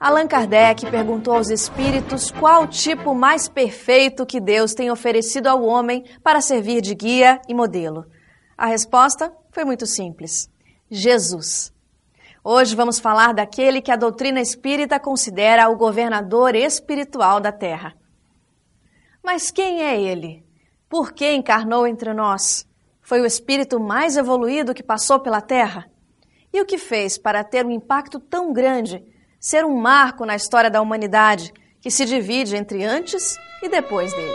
Allan Kardec perguntou aos espíritos qual o tipo mais perfeito que Deus tem oferecido ao homem para servir de guia e modelo. A resposta foi muito simples: Jesus. Hoje vamos falar daquele que a doutrina espírita considera o governador espiritual da Terra. Mas quem é ele? Por que encarnou entre nós? Foi o espírito mais evoluído que passou pela Terra? E o que fez para ter um impacto tão grande, ser um marco na história da humanidade que se divide entre antes e depois dele?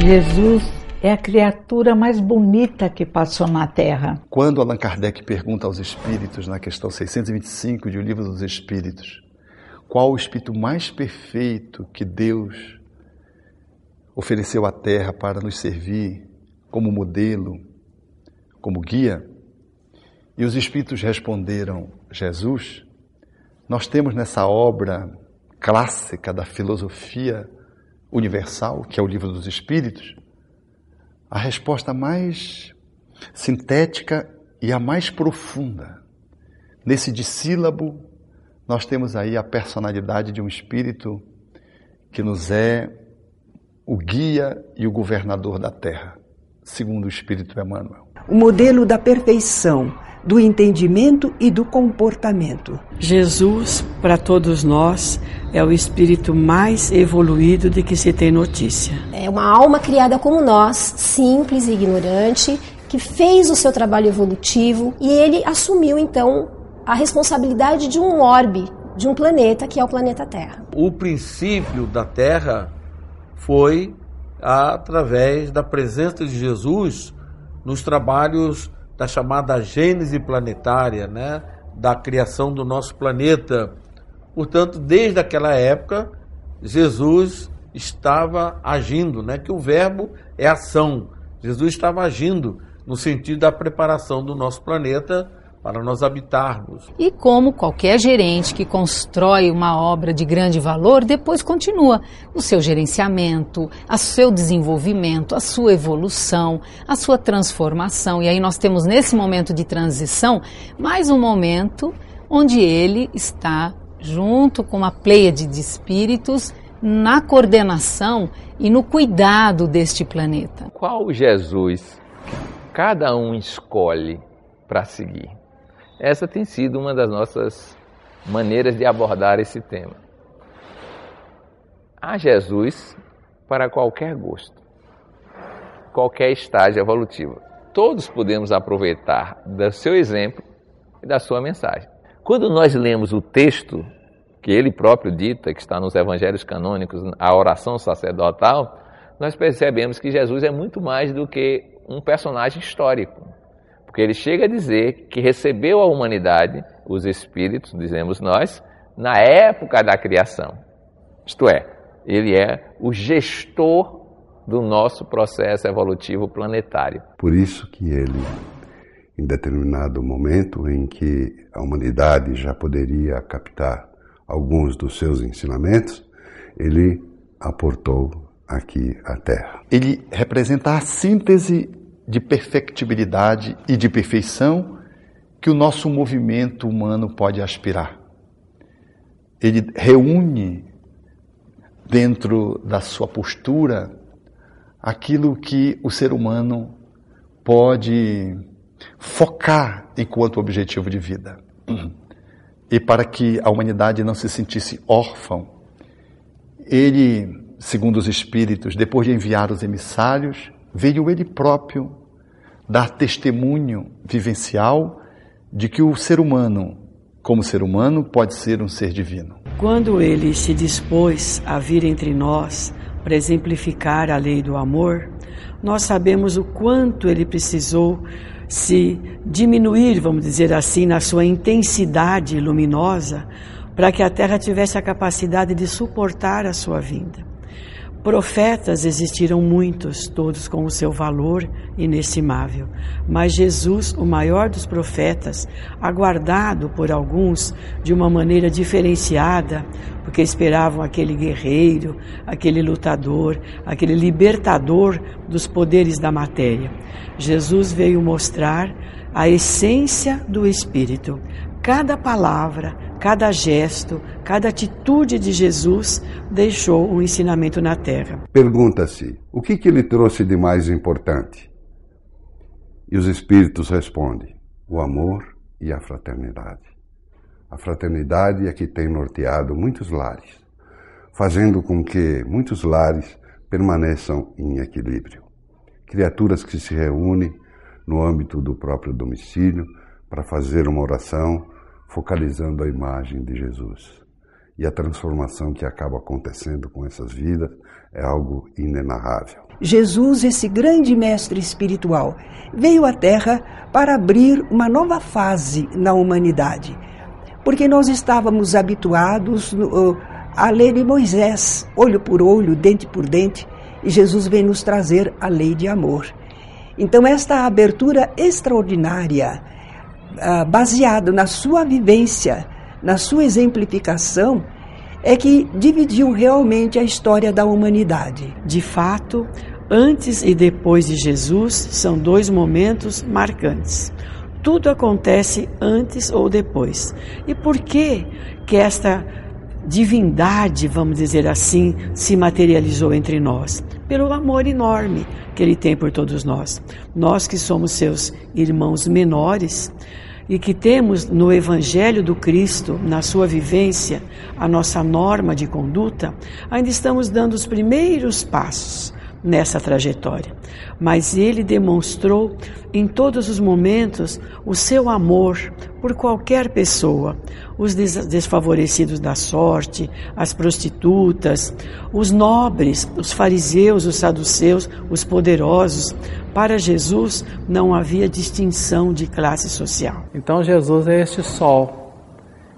Jesus é a criatura mais bonita que passou na Terra. Quando Allan Kardec pergunta aos espíritos, na questão 625 de O Livro dos Espíritos, qual o espírito mais perfeito que Deus ofereceu à Terra para nos servir como modelo, como guia, e os espíritos responderam: Jesus. Nós temos nessa obra clássica da filosofia universal, que é o livro dos Espíritos, a resposta mais sintética e a mais profunda. Nesse dissílabo, nós temos aí a personalidade de um espírito que nos é o guia e o governador da terra, segundo o Espírito Emmanuel. O modelo da perfeição do entendimento e do comportamento. Jesus, para todos nós, é o espírito mais evoluído de que se tem notícia. É uma alma criada como nós, simples e ignorante, que fez o seu trabalho evolutivo e ele assumiu então a responsabilidade de um orbe, de um planeta que é o planeta Terra. O princípio da Terra foi através da presença de Jesus nos trabalhos da chamada gênese planetária, né, da criação do nosso planeta. Portanto, desde aquela época, Jesus estava agindo, né, que o verbo é ação. Jesus estava agindo no sentido da preparação do nosso planeta para nós habitarmos. E como qualquer gerente que constrói uma obra de grande valor, depois continua o seu gerenciamento, o seu desenvolvimento, a sua evolução, a sua transformação. E aí nós temos nesse momento de transição mais um momento onde ele está junto com uma pleiade de espíritos na coordenação e no cuidado deste planeta. Qual Jesus cada um escolhe para seguir? Essa tem sido uma das nossas maneiras de abordar esse tema. Há Jesus para qualquer gosto, qualquer estágio evolutivo. Todos podemos aproveitar do seu exemplo e da sua mensagem. Quando nós lemos o texto que ele próprio dita, que está nos evangelhos canônicos, a oração sacerdotal, nós percebemos que Jesus é muito mais do que um personagem histórico. Porque ele chega a dizer que recebeu a humanidade, os espíritos, dizemos nós, na época da criação. Isto é, ele é o gestor do nosso processo evolutivo planetário. Por isso que ele, em determinado momento em que a humanidade já poderia captar alguns dos seus ensinamentos, ele aportou aqui a Terra. Ele representa a síntese de perfectibilidade e de perfeição que o nosso movimento humano pode aspirar. Ele reúne dentro da sua postura aquilo que o ser humano pode focar enquanto objetivo de vida. E para que a humanidade não se sentisse órfã, ele, segundo os espíritos, depois de enviar os emissários, veio ele próprio dar testemunho vivencial de que o ser humano, como ser humano, pode ser um ser divino. Quando ele se dispôs a vir entre nós para exemplificar a lei do amor, nós sabemos o quanto ele precisou se diminuir, vamos dizer assim, na sua intensidade luminosa, para que a Terra tivesse a capacidade de suportar a sua vinda. Profetas existiram muitos, todos com o seu valor inestimável. Mas Jesus, o maior dos profetas, aguardado por alguns de uma maneira diferenciada, porque esperavam aquele guerreiro, aquele lutador, aquele libertador dos poderes da matéria. Jesus veio mostrar a essência do Espírito. Cada palavra, cada gesto, cada atitude de Jesus deixou um ensinamento na terra. Pergunta-se: o que, que ele trouxe de mais importante? E os Espíritos respondem: o amor e a fraternidade. A fraternidade é que tem norteado muitos lares, fazendo com que muitos lares permaneçam em equilíbrio. Criaturas que se reúnem no âmbito do próprio domicílio para fazer uma oração focalizando a imagem de Jesus. E a transformação que acaba acontecendo com essas vidas é algo inenarrável. Jesus, esse grande mestre espiritual, veio à Terra para abrir uma nova fase na humanidade. Porque nós estávamos habituados à lei de Moisés, olho por olho, dente por dente, e Jesus vem nos trazer a lei de amor. Então, esta abertura extraordinária, ah, baseada na sua vivência, na sua exemplificação, é que dividiu realmente a história da humanidade. De fato, antes e depois de Jesus são dois momentos marcantes. Tudo acontece antes ou depois. E por que que esta divindade, vamos dizer assim, se materializou entre nós? Pelo amor enorme que Ele tem por todos nós. Nós que somos seus irmãos menores e que temos no Evangelho do Cristo, na sua vivência, a nossa norma de conduta, ainda estamos dando os primeiros passos nessa trajetória. Mas ele demonstrou em todos os momentos o seu amor por qualquer pessoa, os desfavorecidos da sorte, as prostitutas, os nobres, os fariseus, os saduceus, os poderosos. Para Jesus não havia distinção de classe social. Então Jesus é este sol,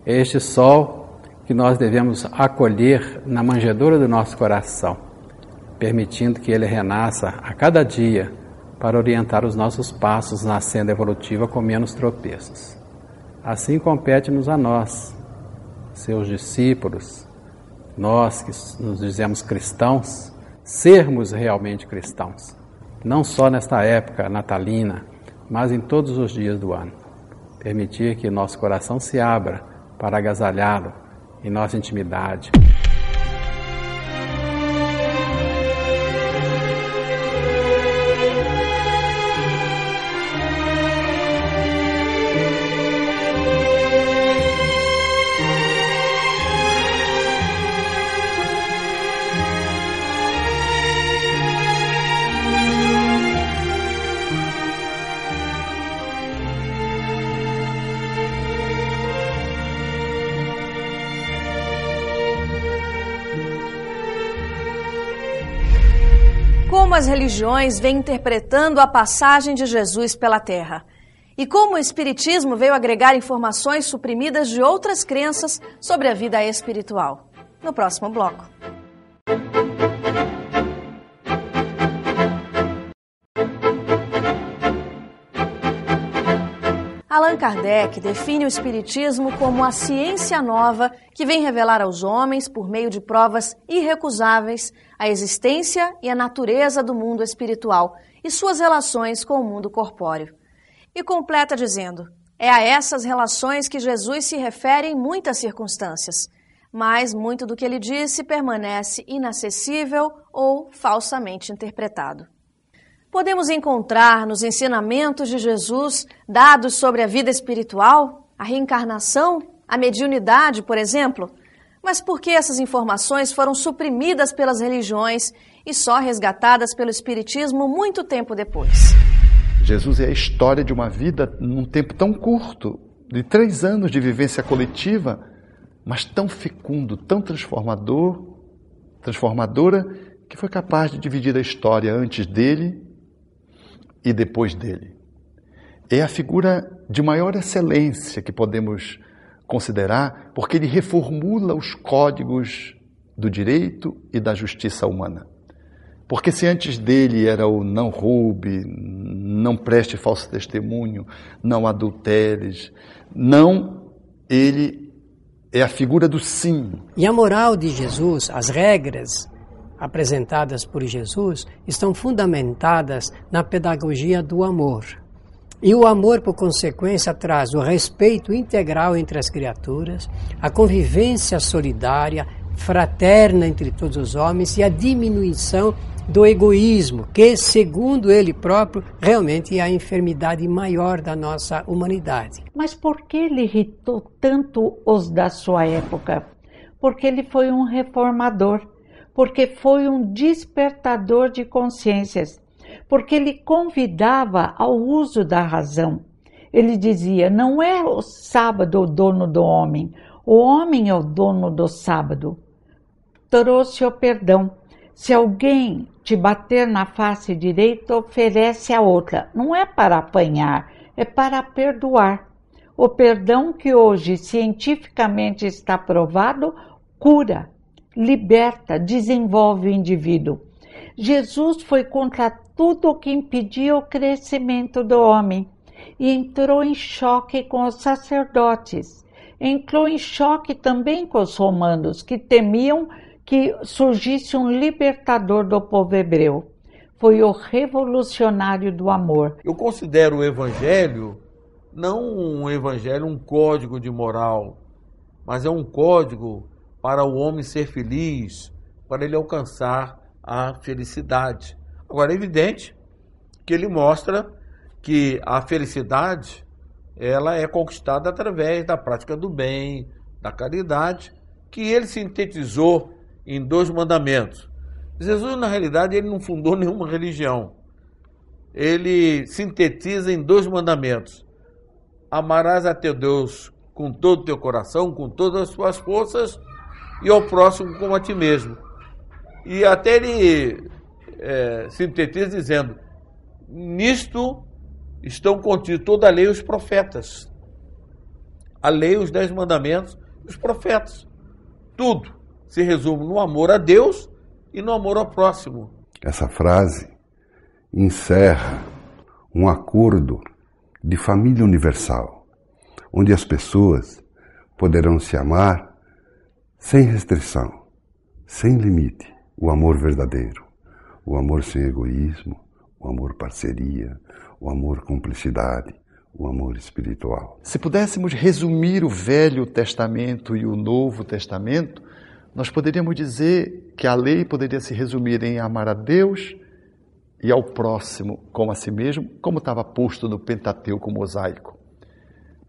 é este sol que nós devemos acolher na manjedoura do nosso coração permitindo que ele renasça a cada dia para orientar os nossos passos na senda evolutiva com menos tropeços. Assim compete-nos a nós, seus discípulos, nós que nos dizemos cristãos, sermos realmente cristãos, não só nesta época natalina, mas em todos os dias do ano. Permitir que nosso coração se abra para agasalhá-lo em nossa intimidade. As religiões vêm interpretando a passagem de Jesus pela Terra. E como o Espiritismo veio agregar informações suprimidas de outras crenças sobre a vida espiritual. No próximo bloco. Allan Kardec define o Espiritismo como a ciência nova que vem revelar aos homens, por meio de provas irrecusáveis, a existência e a natureza do mundo espiritual e suas relações com o mundo corpóreo. E completa dizendo: é a essas relações que Jesus se refere em muitas circunstâncias, mas muito do que ele disse permanece inacessível ou falsamente interpretado podemos encontrar nos ensinamentos de Jesus dados sobre a vida espiritual, a reencarnação, a mediunidade, por exemplo? Mas por que essas informações foram suprimidas pelas religiões e só resgatadas pelo Espiritismo muito tempo depois? Jesus é a história de uma vida num tempo tão curto, de três anos de vivência coletiva, mas tão fecundo, tão transformador, transformadora, que foi capaz de dividir a história antes dele e depois dele. É a figura de maior excelência que podemos considerar, porque ele reformula os códigos do direito e da justiça humana. Porque se antes dele era o não roube, não preste falso testemunho, não adulteres, não, ele é a figura do sim. E a moral de Jesus, as regras apresentadas por Jesus, estão fundamentadas na pedagogia do amor. E o amor, por consequência, traz o respeito integral entre as criaturas, a convivência solidária, fraterna entre todos os homens e a diminuição do egoísmo, que, segundo ele próprio, realmente é a enfermidade maior da nossa humanidade. Mas por que ele irritou tanto os da sua época? Porque ele foi um reformador, porque foi um despertador de consciências, porque ele convidava ao uso da razão. Ele dizia: não é o sábado o dono do homem, o homem é o dono do sábado. Trouxe o perdão. Se alguém te bater na face direita, oferece a outra. Não é para apanhar, é para perdoar. O perdão que hoje cientificamente está provado cura, liberta, desenvolve o indivíduo. Jesus foi contra tudo o que impedia o crescimento do homem e entrou em choque com os sacerdotes. Entrou em choque também com os romanos, que temiam que surgisse um libertador do povo hebreu. Foi o revolucionário do amor. Eu considero o evangelho não um evangelho, um código de moral, mas é um código para o homem ser feliz, para ele alcançar a felicidade. Agora é evidente que ele mostra que a felicidade ela é conquistada através da prática do bem, da caridade, que ele sintetizou em dois mandamentos. Jesus, na realidade, ele não fundou nenhuma religião. Ele sintetiza em dois mandamentos: amarás a teu Deus com todo o teu coração, com todas as suas forças, e ao próximo como a ti mesmo. E até ele é, sintetiza dizendo: nisto estão contidos toda a lei e os profetas. A lei, os dez mandamentos, os profetas. Tudo se resume no amor a Deus e no amor ao próximo. Essa frase encerra um acordo de família universal, onde as pessoas poderão se amar sem restrição, sem limite, o amor verdadeiro, o amor sem egoísmo, o amor parceria, o amor cumplicidade, o amor espiritual. Se pudéssemos resumir o Velho Testamento e o Novo Testamento, nós poderíamos dizer que a lei poderia se resumir em amar a Deus e ao próximo como a si mesmo, como estava posto no Pentateuco mosaico.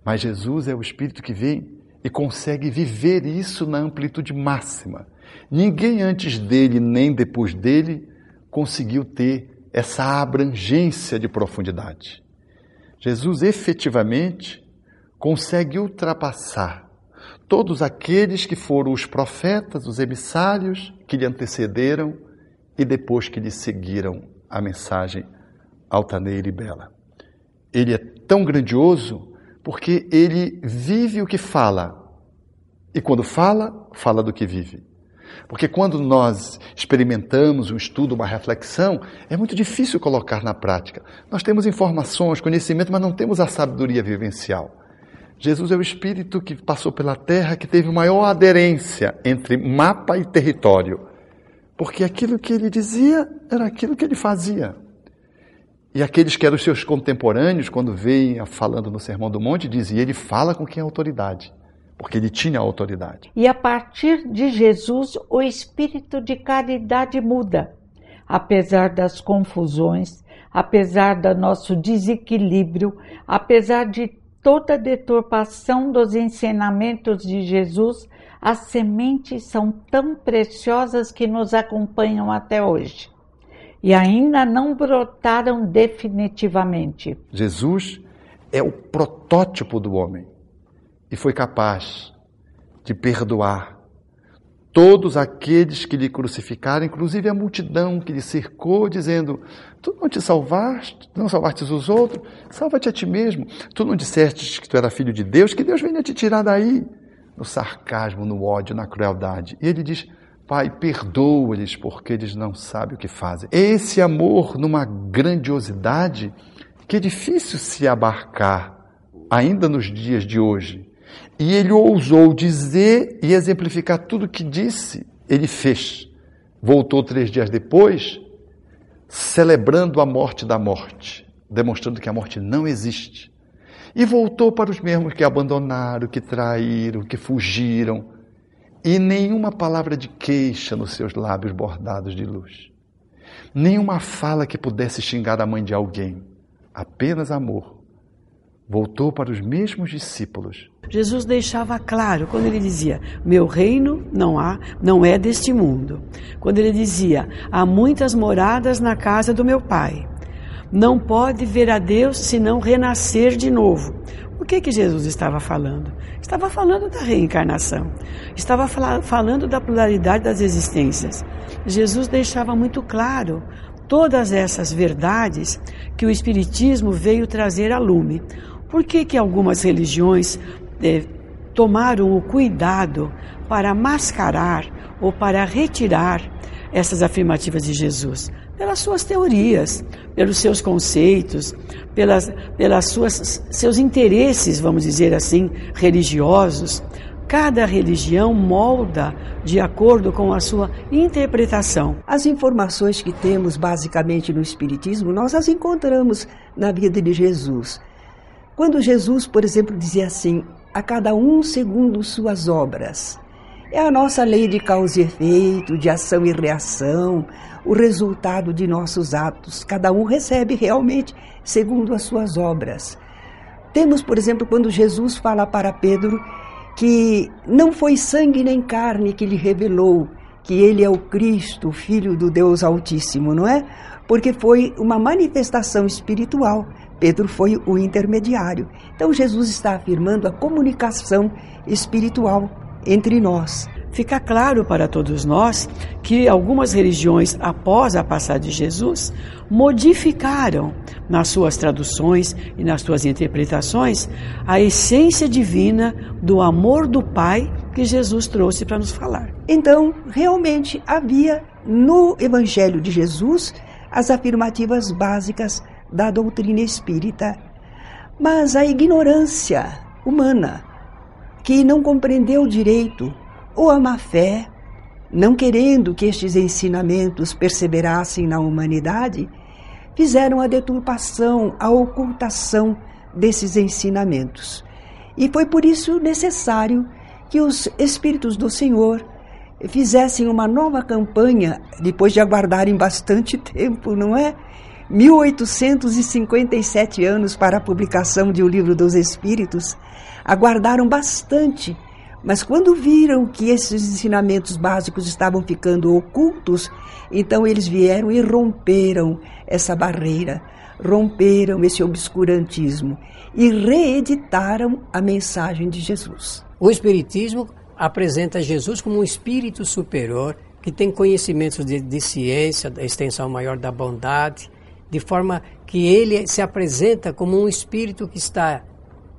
Mas Jesus é o Espírito que vem e consegue viver isso na amplitude máxima. Ninguém antes dele nem depois dele conseguiu ter essa abrangência de profundidade. Jesus efetivamente consegue ultrapassar todos aqueles que foram os profetas, os emissários que lhe antecederam e depois que lhe seguiram a mensagem altaneira e bela. Ele é tão grandioso porque ele vive o que fala. E quando fala, fala do que vive. Porque quando nós experimentamos um estudo, uma reflexão, é muito difícil colocar na prática. Nós temos informações, conhecimento, mas não temos a sabedoria vivencial. Jesus é o Espírito que passou pela terra, que teve maior aderência entre mapa e território. Porque aquilo que ele dizia era aquilo que ele fazia. E aqueles que eram os seus contemporâneos, quando veem falando no Sermão do Monte, diziam: ele fala com quem é autoridade, porque ele tinha autoridade. E a partir de Jesus, o espírito de caridade muda. Apesar das confusões, apesar do nosso desequilíbrio, apesar de toda deturpação dos ensinamentos de Jesus, as sementes são tão preciosas que nos acompanham até hoje e ainda não brotaram definitivamente. Jesus é o protótipo do homem e foi capaz de perdoar todos aqueles que lhe crucificaram, inclusive a multidão que lhe cercou, dizendo: Tu não te salvaste, não salvaste os outros, salva-te a ti mesmo. Tu não disseste que tu era filho de Deus, que Deus venha te tirar daí. No sarcasmo, no ódio, na crueldade. E ele diz: Pai, perdoa-lhes porque eles não sabem o que fazem. Esse amor numa grandiosidade que é difícil se abarcar ainda nos dias de hoje. E ele ousou dizer e exemplificar tudo o que disse, ele fez. Voltou três dias depois, celebrando a morte da morte, demonstrando que a morte não existe. E voltou para os mesmos que abandonaram, que traíram, que fugiram, e nenhuma palavra de queixa nos seus lábios bordados de luz. Nenhuma fala que pudesse xingar a mãe de alguém, apenas amor. Voltou para os mesmos discípulos. Jesus deixava claro quando ele dizia: "Meu reino não há, não é deste mundo". Quando ele dizia: "Há muitas moradas na casa do meu Pai". Não pode ver a Deus se não renascer de novo. O que que Jesus estava falando? Estava falando da reencarnação. Estava falando da pluralidade das existências. Jesus deixava muito claro todas essas verdades que o Espiritismo veio trazer a lume. Por que, que algumas religiões eh, tomaram o cuidado para mascarar ou para retirar essas afirmativas de Jesus? Pelas suas teorias, pelos seus conceitos, pelas, pelas suas, seus interesses, vamos dizer assim, religiosos. Cada religião molda de acordo com a sua interpretação. As informações que temos basicamente no Espiritismo, nós as encontramos na vida de Jesus. Quando Jesus, por exemplo, dizia assim: a cada um segundo suas obras. É a nossa lei de causa e efeito, de ação e reação, o resultado de nossos atos. Cada um recebe realmente segundo as suas obras. Temos, por exemplo, quando Jesus fala para Pedro que não foi sangue nem carne que lhe revelou que ele é o Cristo, o Filho do Deus Altíssimo, não é? Porque foi uma manifestação espiritual. Pedro foi o intermediário. Então Jesus está afirmando a comunicação espiritual entre nós. Fica claro para todos nós que algumas religiões, após a passagem de Jesus, modificaram nas suas traduções e nas suas interpretações a essência divina do amor do Pai que Jesus trouxe para nos falar. Então, realmente havia no Evangelho de Jesus as afirmativas básicas da doutrina espírita. Mas a ignorância humana, que não compreendeu direito ou a má fé, não querendo que estes ensinamentos perseverassem na humanidade, fizeram a deturpação, a ocultação desses ensinamentos. E foi por isso necessário que os Espíritos do Senhor fizessem uma nova campanha, depois de aguardarem bastante tempo, não é? 1857 anos para a publicação de O Livro dos Espíritos, aguardaram bastante mas quando viram que esses ensinamentos básicos estavam ficando ocultos, então eles vieram e romperam essa barreira, romperam esse obscurantismo e reeditaram a mensagem de Jesus. O Espiritismo apresenta Jesus como um espírito superior que tem conhecimentos de, de ciência, da extensão maior da bondade, de forma que ele se apresenta como um espírito que está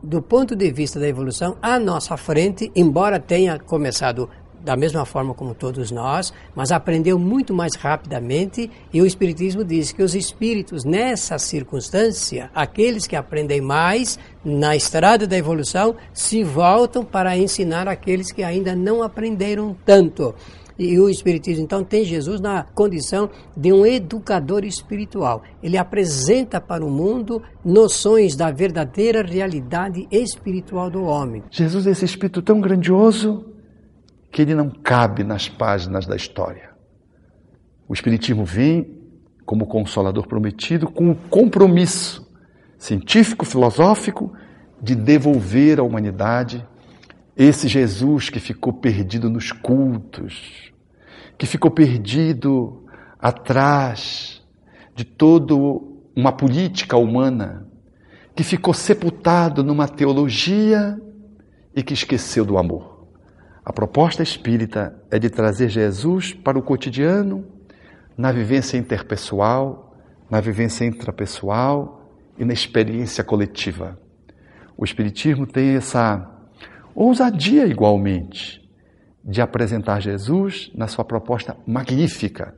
do ponto de vista da evolução, à nossa frente, embora tenha começado da mesma forma como todos nós, mas aprendeu muito mais rapidamente, e o Espiritismo diz que os espíritos, nessa circunstância, aqueles que aprendem mais na estrada da evolução, se voltam para ensinar aqueles que ainda não aprenderam tanto. E o Espiritismo, então, tem Jesus na condição de um educador espiritual. Ele apresenta para o mundo noções da verdadeira realidade espiritual do homem. Jesus é esse espírito tão grandioso que ele não cabe nas páginas da história. O Espiritismo vem como consolador prometido com o compromisso científico, filosófico de devolver à humanidade esse Jesus que ficou perdido nos cultos, que ficou perdido atrás de toda uma política humana, que ficou sepultado numa teologia e que esqueceu do amor. A proposta espírita é de trazer Jesus para o cotidiano, na vivência interpessoal, na vivência intrapessoal e na experiência coletiva. O Espiritismo tem essa ousadia igualmente de apresentar Jesus na sua proposta magnífica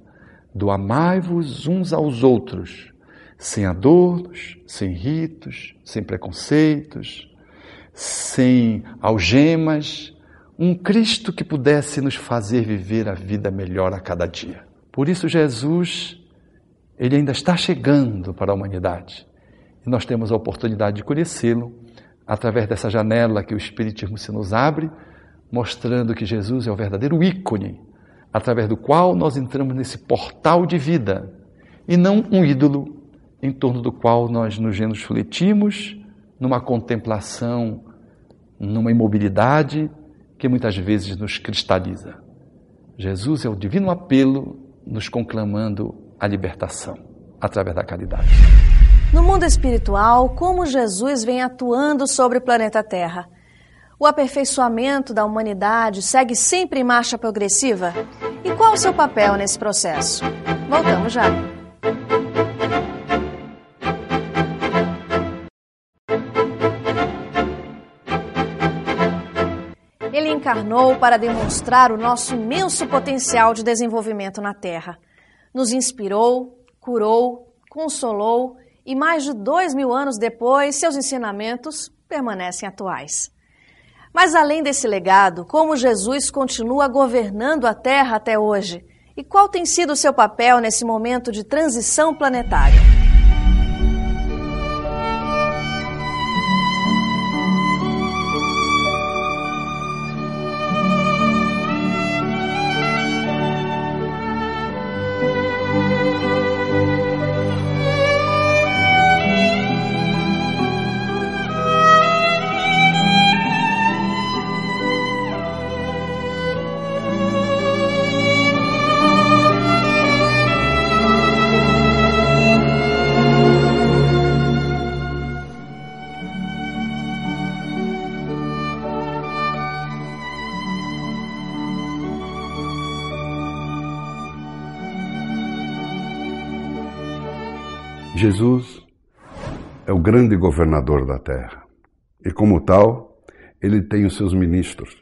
do amai-vos uns aos outros, sem adornos, sem ritos, sem preconceitos, sem algemas, um Cristo que pudesse nos fazer viver a vida melhor a cada dia. Por isso Jesus, ele ainda está chegando para a humanidade. E nós temos a oportunidade de conhecê-lo através dessa janela que o Espiritismo se nos abre, mostrando que Jesus é o verdadeiro ícone, através do qual nós entramos nesse portal de vida, e não um ídolo em torno do qual nós nos genufletimos numa contemplação, numa imobilidade que muitas vezes nos cristaliza. Jesus é o divino apelo nos conclamando a libertação através da caridade. No mundo espiritual, como Jesus vem atuando sobre o planeta Terra? O aperfeiçoamento da humanidade segue sempre em marcha progressiva? E qual o seu papel nesse processo? Voltamos já. Ele encarnou para demonstrar o nosso imenso potencial de desenvolvimento na Terra. Nos inspirou, curou, consolou e mais de dois mil anos depois, seus ensinamentos permanecem atuais. Mas além desse legado, como Jesus continua governando a Terra até hoje? E qual tem sido o seu papel nesse momento de transição planetária? Jesus é o grande governador da terra e, como tal, ele tem os seus ministros,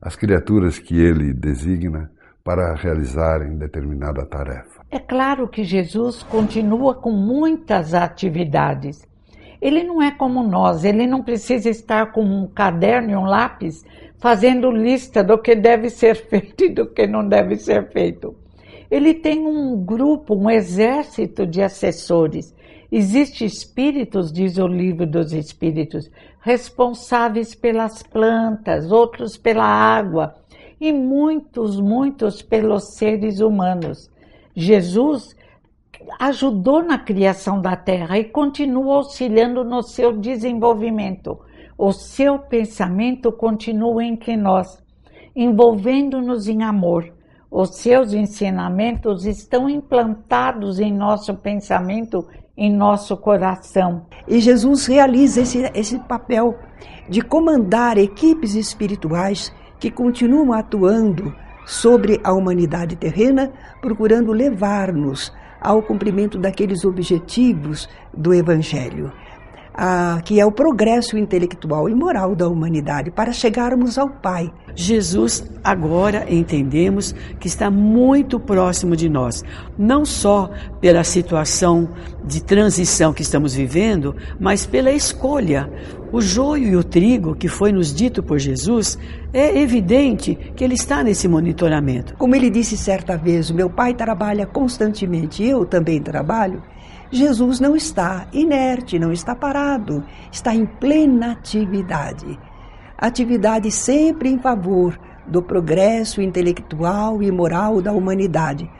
as criaturas que ele designa para realizarem determinada tarefa. É claro que Jesus continua com muitas atividades. Ele não é como nós, ele não precisa estar com um caderno e um lápis fazendo lista do que deve ser feito e do que não deve ser feito. Ele tem um grupo, um exército de assessores. Existem espíritos, diz o livro dos espíritos, responsáveis pelas plantas, outros pela água e muitos, muitos pelos seres humanos. Jesus ajudou na criação da terra e continua auxiliando no seu desenvolvimento. O seu pensamento continua entre nós, envolvendo-nos em amor os seus ensinamentos estão implantados em nosso pensamento, em nosso coração. E Jesus realiza esse, esse papel de comandar equipes espirituais que continuam atuando sobre a humanidade terrena, procurando levar-nos ao cumprimento daqueles objetivos do Evangelho que é o progresso intelectual e moral da humanidade para chegarmos ao Pai. Jesus agora entendemos que está muito próximo de nós, não só pela situação de transição que estamos vivendo, mas pela escolha. O joio e o trigo que foi nos dito por Jesus, é evidente que ele está nesse monitoramento. Como ele disse certa vez, meu pai trabalha constantemente, eu também trabalho. Jesus não está inerte, não está parado, está em plena atividade. Atividade sempre em favor do progresso intelectual e moral da humanidade,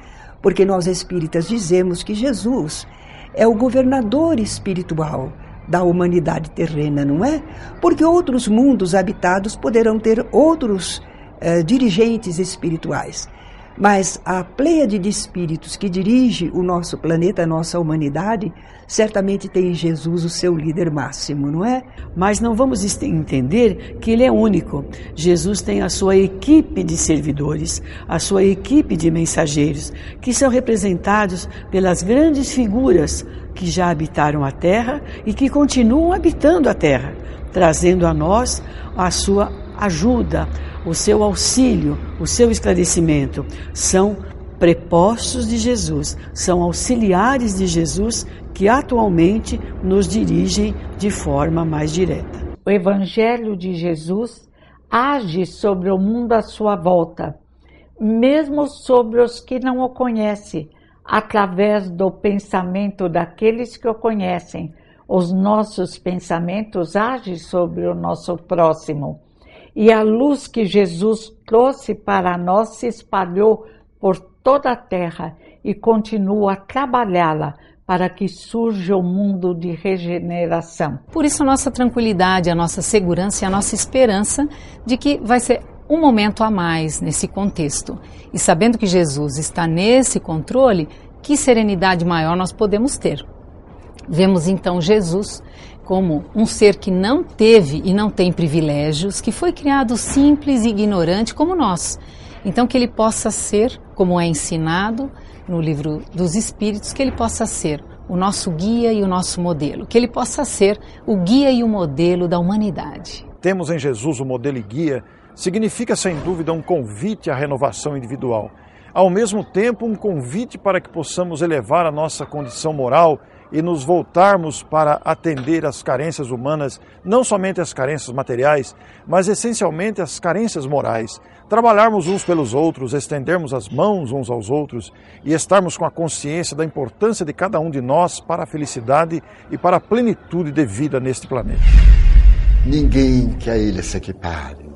porque nós espíritas dizemos que Jesus é o governador espiritual da humanidade terrena, não é? Porque outros mundos habitados poderão ter outros eh, dirigentes espirituais. Mas a pleiade de espíritos que dirige o nosso planeta, a nossa humanidade, certamente tem em Jesus o seu líder máximo, não é? Mas não vamos entender que ele é único. Jesus tem a sua equipe de servidores, a sua equipe de mensageiros, que são representados pelas grandes figuras que já habitaram a terra e que continuam habitando a terra, trazendo a nós a sua ajuda, o seu auxílio, o seu esclarecimento. São prepostos de Jesus, são auxiliares de Jesus que atualmente nos dirigem de forma mais direta. O Evangelho de Jesus age sobre o mundo à sua volta, mesmo sobre os que não o conhecem, através do pensamento daqueles que o conhecem. Os nossos pensamentos agem sobre o nosso próximo. E a luz que Jesus trouxe para nós se espalhou por toda a terra e continua a trabalhá-la para que surja o um mundo de regeneração. Por isso, a nossa tranquilidade, a nossa segurança e a nossa esperança de que vai ser um momento a mais nesse contexto. E sabendo que Jesus está nesse controle, que serenidade maior nós podemos ter? Vemos então Jesus como um ser que não teve e não tem privilégios, que foi criado simples e ignorante como nós. Então, que ele possa ser, como é ensinado, no livro dos Espíritos, que ele possa ser o nosso guia e o nosso modelo, que ele possa ser o guia e o modelo da humanidade. Temos em Jesus o modelo e guia, significa sem dúvida um convite à renovação individual. Ao mesmo tempo, um convite para que possamos elevar a nossa condição moral e nos voltarmos para atender às carências humanas, não somente as carências materiais, mas essencialmente as carências morais. Trabalharmos uns pelos outros, estendermos as mãos uns aos outros e estarmos com a consciência da importância de cada um de nós para a felicidade e para a plenitude de vida neste planeta. Ninguém que a ele se equipare.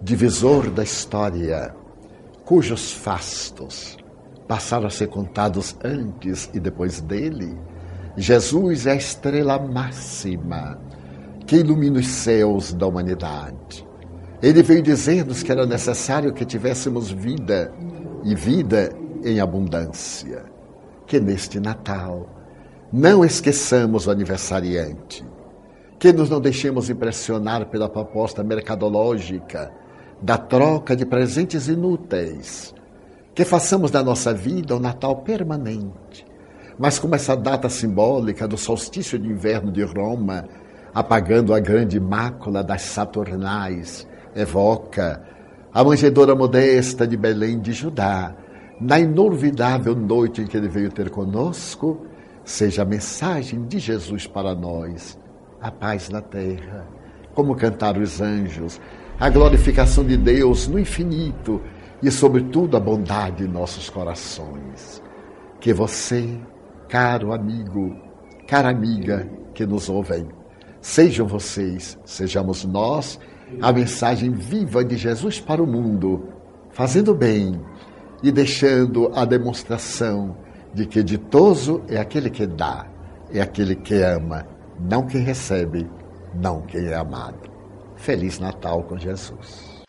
Divisor da história, cujos fastos passaram a ser contados antes e depois dele, Jesus é a estrela máxima que ilumina os céus da humanidade. Ele veio dizer-nos que era necessário que tivéssemos vida e vida em abundância. Que neste Natal não esqueçamos o aniversariante, que nos não deixemos impressionar pela proposta mercadológica da troca de presentes inúteis, que façamos da nossa vida um Natal permanente. Mas como essa data simbólica do solstício de inverno de Roma, apagando a grande mácula das Saturnais, evoca a manjedoura modesta de Belém de Judá, na inolvidável noite em que ele veio ter conosco, seja a mensagem de Jesus para nós, a paz na terra, como cantaram os anjos, a glorificação de Deus no infinito e, sobretudo, a bondade em nossos corações. Que você, caro amigo, cara amiga que nos ouvem, sejam vocês, sejamos nós, a mensagem viva de Jesus para o mundo, fazendo bem e deixando a demonstração de que ditoso é aquele que dá, é aquele que ama, não quem recebe, não quem é amado. Feliz Natal com Jesus.